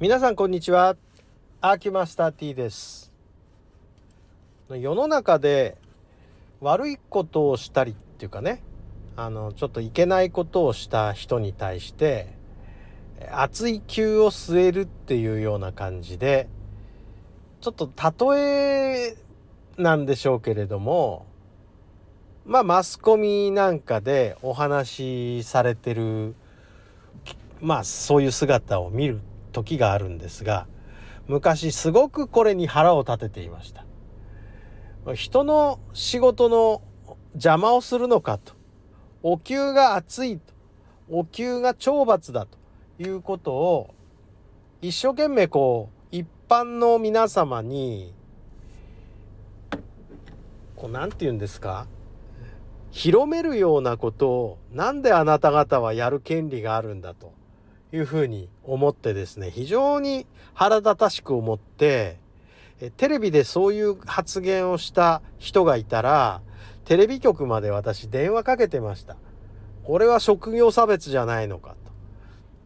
皆さんこんにちは。アーキュマスター T です。世の中で悪いことをしたりっていうかねあのちょっといけないことをした人に対して熱い球を据えるっていうような感じでちょっと例えなんでしょうけれどもまあマスコミなんかでお話しされてるまあそういう姿を見る時があるんですが昔すごくこれに腹を立てていました。人の仕事の邪魔をするのかとお灸が熱いとお灸が懲罰だということを一生懸命こう一般の皆様にこう何て言うんですか？広めるようなことをなんであなた方はやる権利があるんだというふうに思ってですね非常に腹立たしく思ってテレビでそういう発言をした人がいたらテレビ局まで私電話かけてました。これは職業差別じゃないのか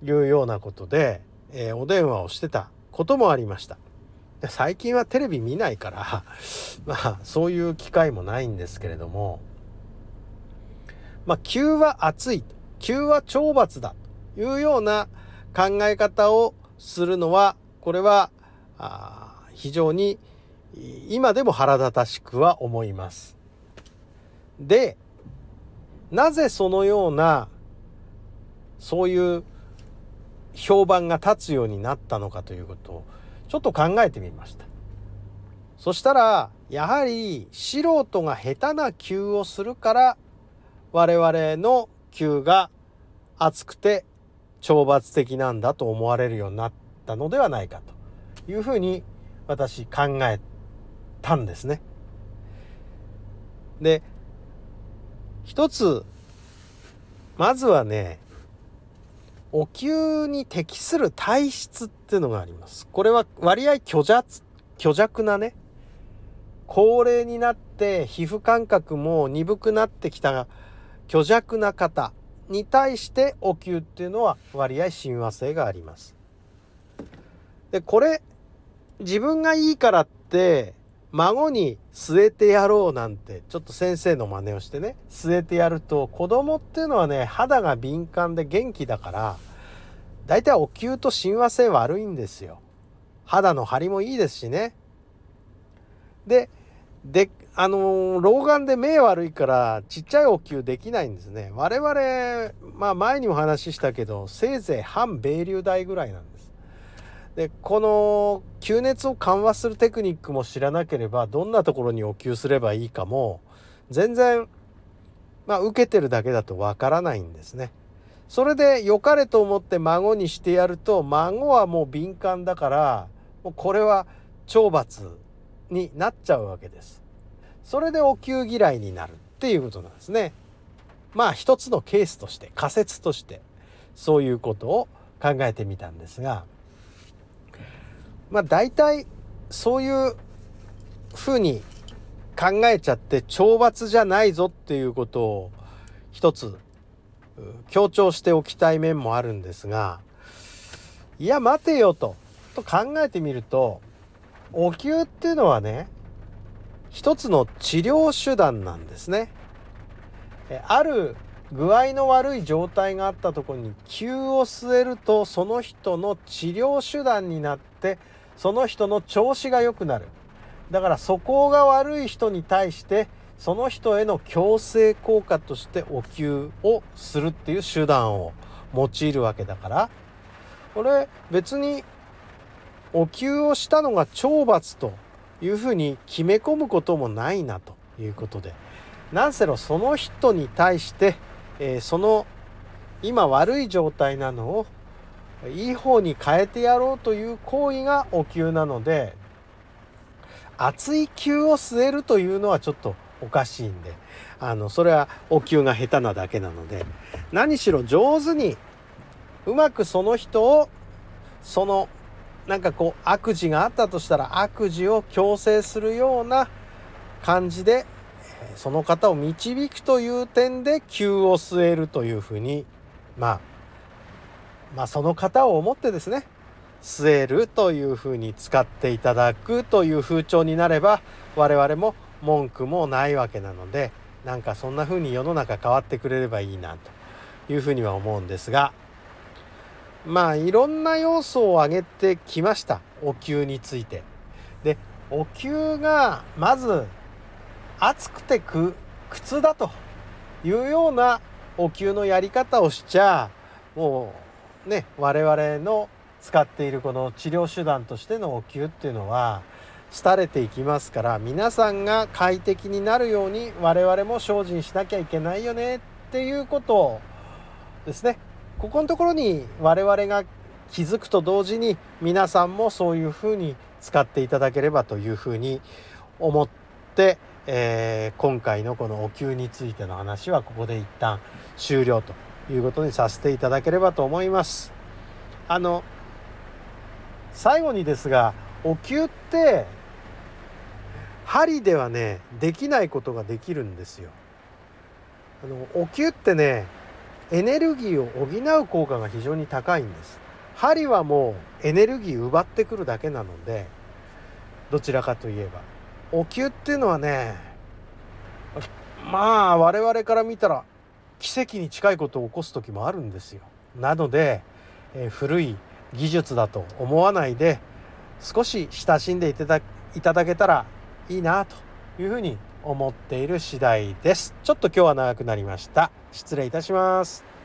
というようなことで、えー、お電話をしてたこともありました。最近はテレビ見ないから まあそういう機会もないんですけれどもまあ急は熱い急は懲罰だというような考え方をするのはこれは非常に今でも腹立たしくは思います。でなぜそのようなそういう評判が立つようになったのかということをちょっと考えてみました。そしたらやはり素人が下手な球をするから我々の球が熱くて懲罰的なんだと思われるようになったのではないかというふうに私考えたんですね。で一つまずはねお灸に適する体質っていうのがあります。これは割合虚弱虚弱なね高齢になって皮膚感覚も鈍くなってきた虚弱な方に対してお灸っていうのは割合親和性があります。でこれ自分がいいからって孫に据えてやろうなんてちょっと先生の真似をしてね据えてやると子供っていうのはね肌が敏感で元気だから大体お灸と親和性悪いんですよ。肌の張りもいいですしね。でであの老眼で目悪いからちっちゃいお灸できないんですね。我々まあ前にも話ししたけどせいぜい半米流大ぐらいなんです。でこの吸熱を緩和するテクニックも知らなければどんなところにお灸すればいいかも全然まあ受けてるだけだとわからないんですね。それで良かれと思って孫にしてやると孫はもう敏感だからもうこれは懲罰になっちゃうわけです。それでお灸嫌いになるっていうことなんですね。まあ一つのケースとして仮説としてそういうことを考えてみたんですがまあ大体そういうふうに考えちゃって懲罰じゃないぞっていうことを一つ強調しておきたい面もあるんですがいや待てよとと考えてみるとお灸っていうのはね一つの治療手段なんですね。ある具合の悪い状態があったところに灸を据えるとその人の治療手段になってその人の調子が良くなるだから素行が悪い人に対してその人への強制効果としてお灸をするっていう手段を用いるわけだからこれ別にお灸をしたのが懲罰というふうに決め込むこともないなということで。何せろその人に対して、えー、その今悪い状態なのをいい方に変えてやろうという行為がお灸なので熱い灸を据えるというのはちょっとおかしいんであのそれはお灸が下手なだけなので何しろ上手にうまくその人をそのなんかこう悪事があったとしたら悪事を強制するような感じでその方を導くという点で急を据えるというふうにまあまあその方を思ってですね据えるというふうに使っていただくという風潮になれば我々も文句もないわけなのでなんかそんな風に世の中変わってくれればいいなというふうには思うんですがまあいろんな要素を挙げてきましたお灸について。でお灸がまず暑くて苦痛だというようなお灸のやり方をしちゃもうね我々の使っているこの治療手段としてのお灸っていうのは廃れていきますから皆さんが快適になるように我々も精進しなきゃいけないよねっていうことをですねここのところに我々が気づくと同時に皆さんもそういうふうに使っていただければというふうに思って、えー、今回のこのお灸についての話はここで一旦終了ということにさせていただければと思います。あの最後にですがお灸って針ではねできないことができるんですよ。あのお灸ってねエネルギーを補う効果が非常に高いんです。針はもうエネルギー奪ってくるだけなのでどちらかといえばお灸っていうのはねまあ我々から見たら奇跡に近いことを起こす時もあるんですよ。なので、えー、古い技術だと思わないで少し親しんでいただいただけたらいいなというふうに思っている次第です。ちょっと今日は長くなりました。失礼いたします。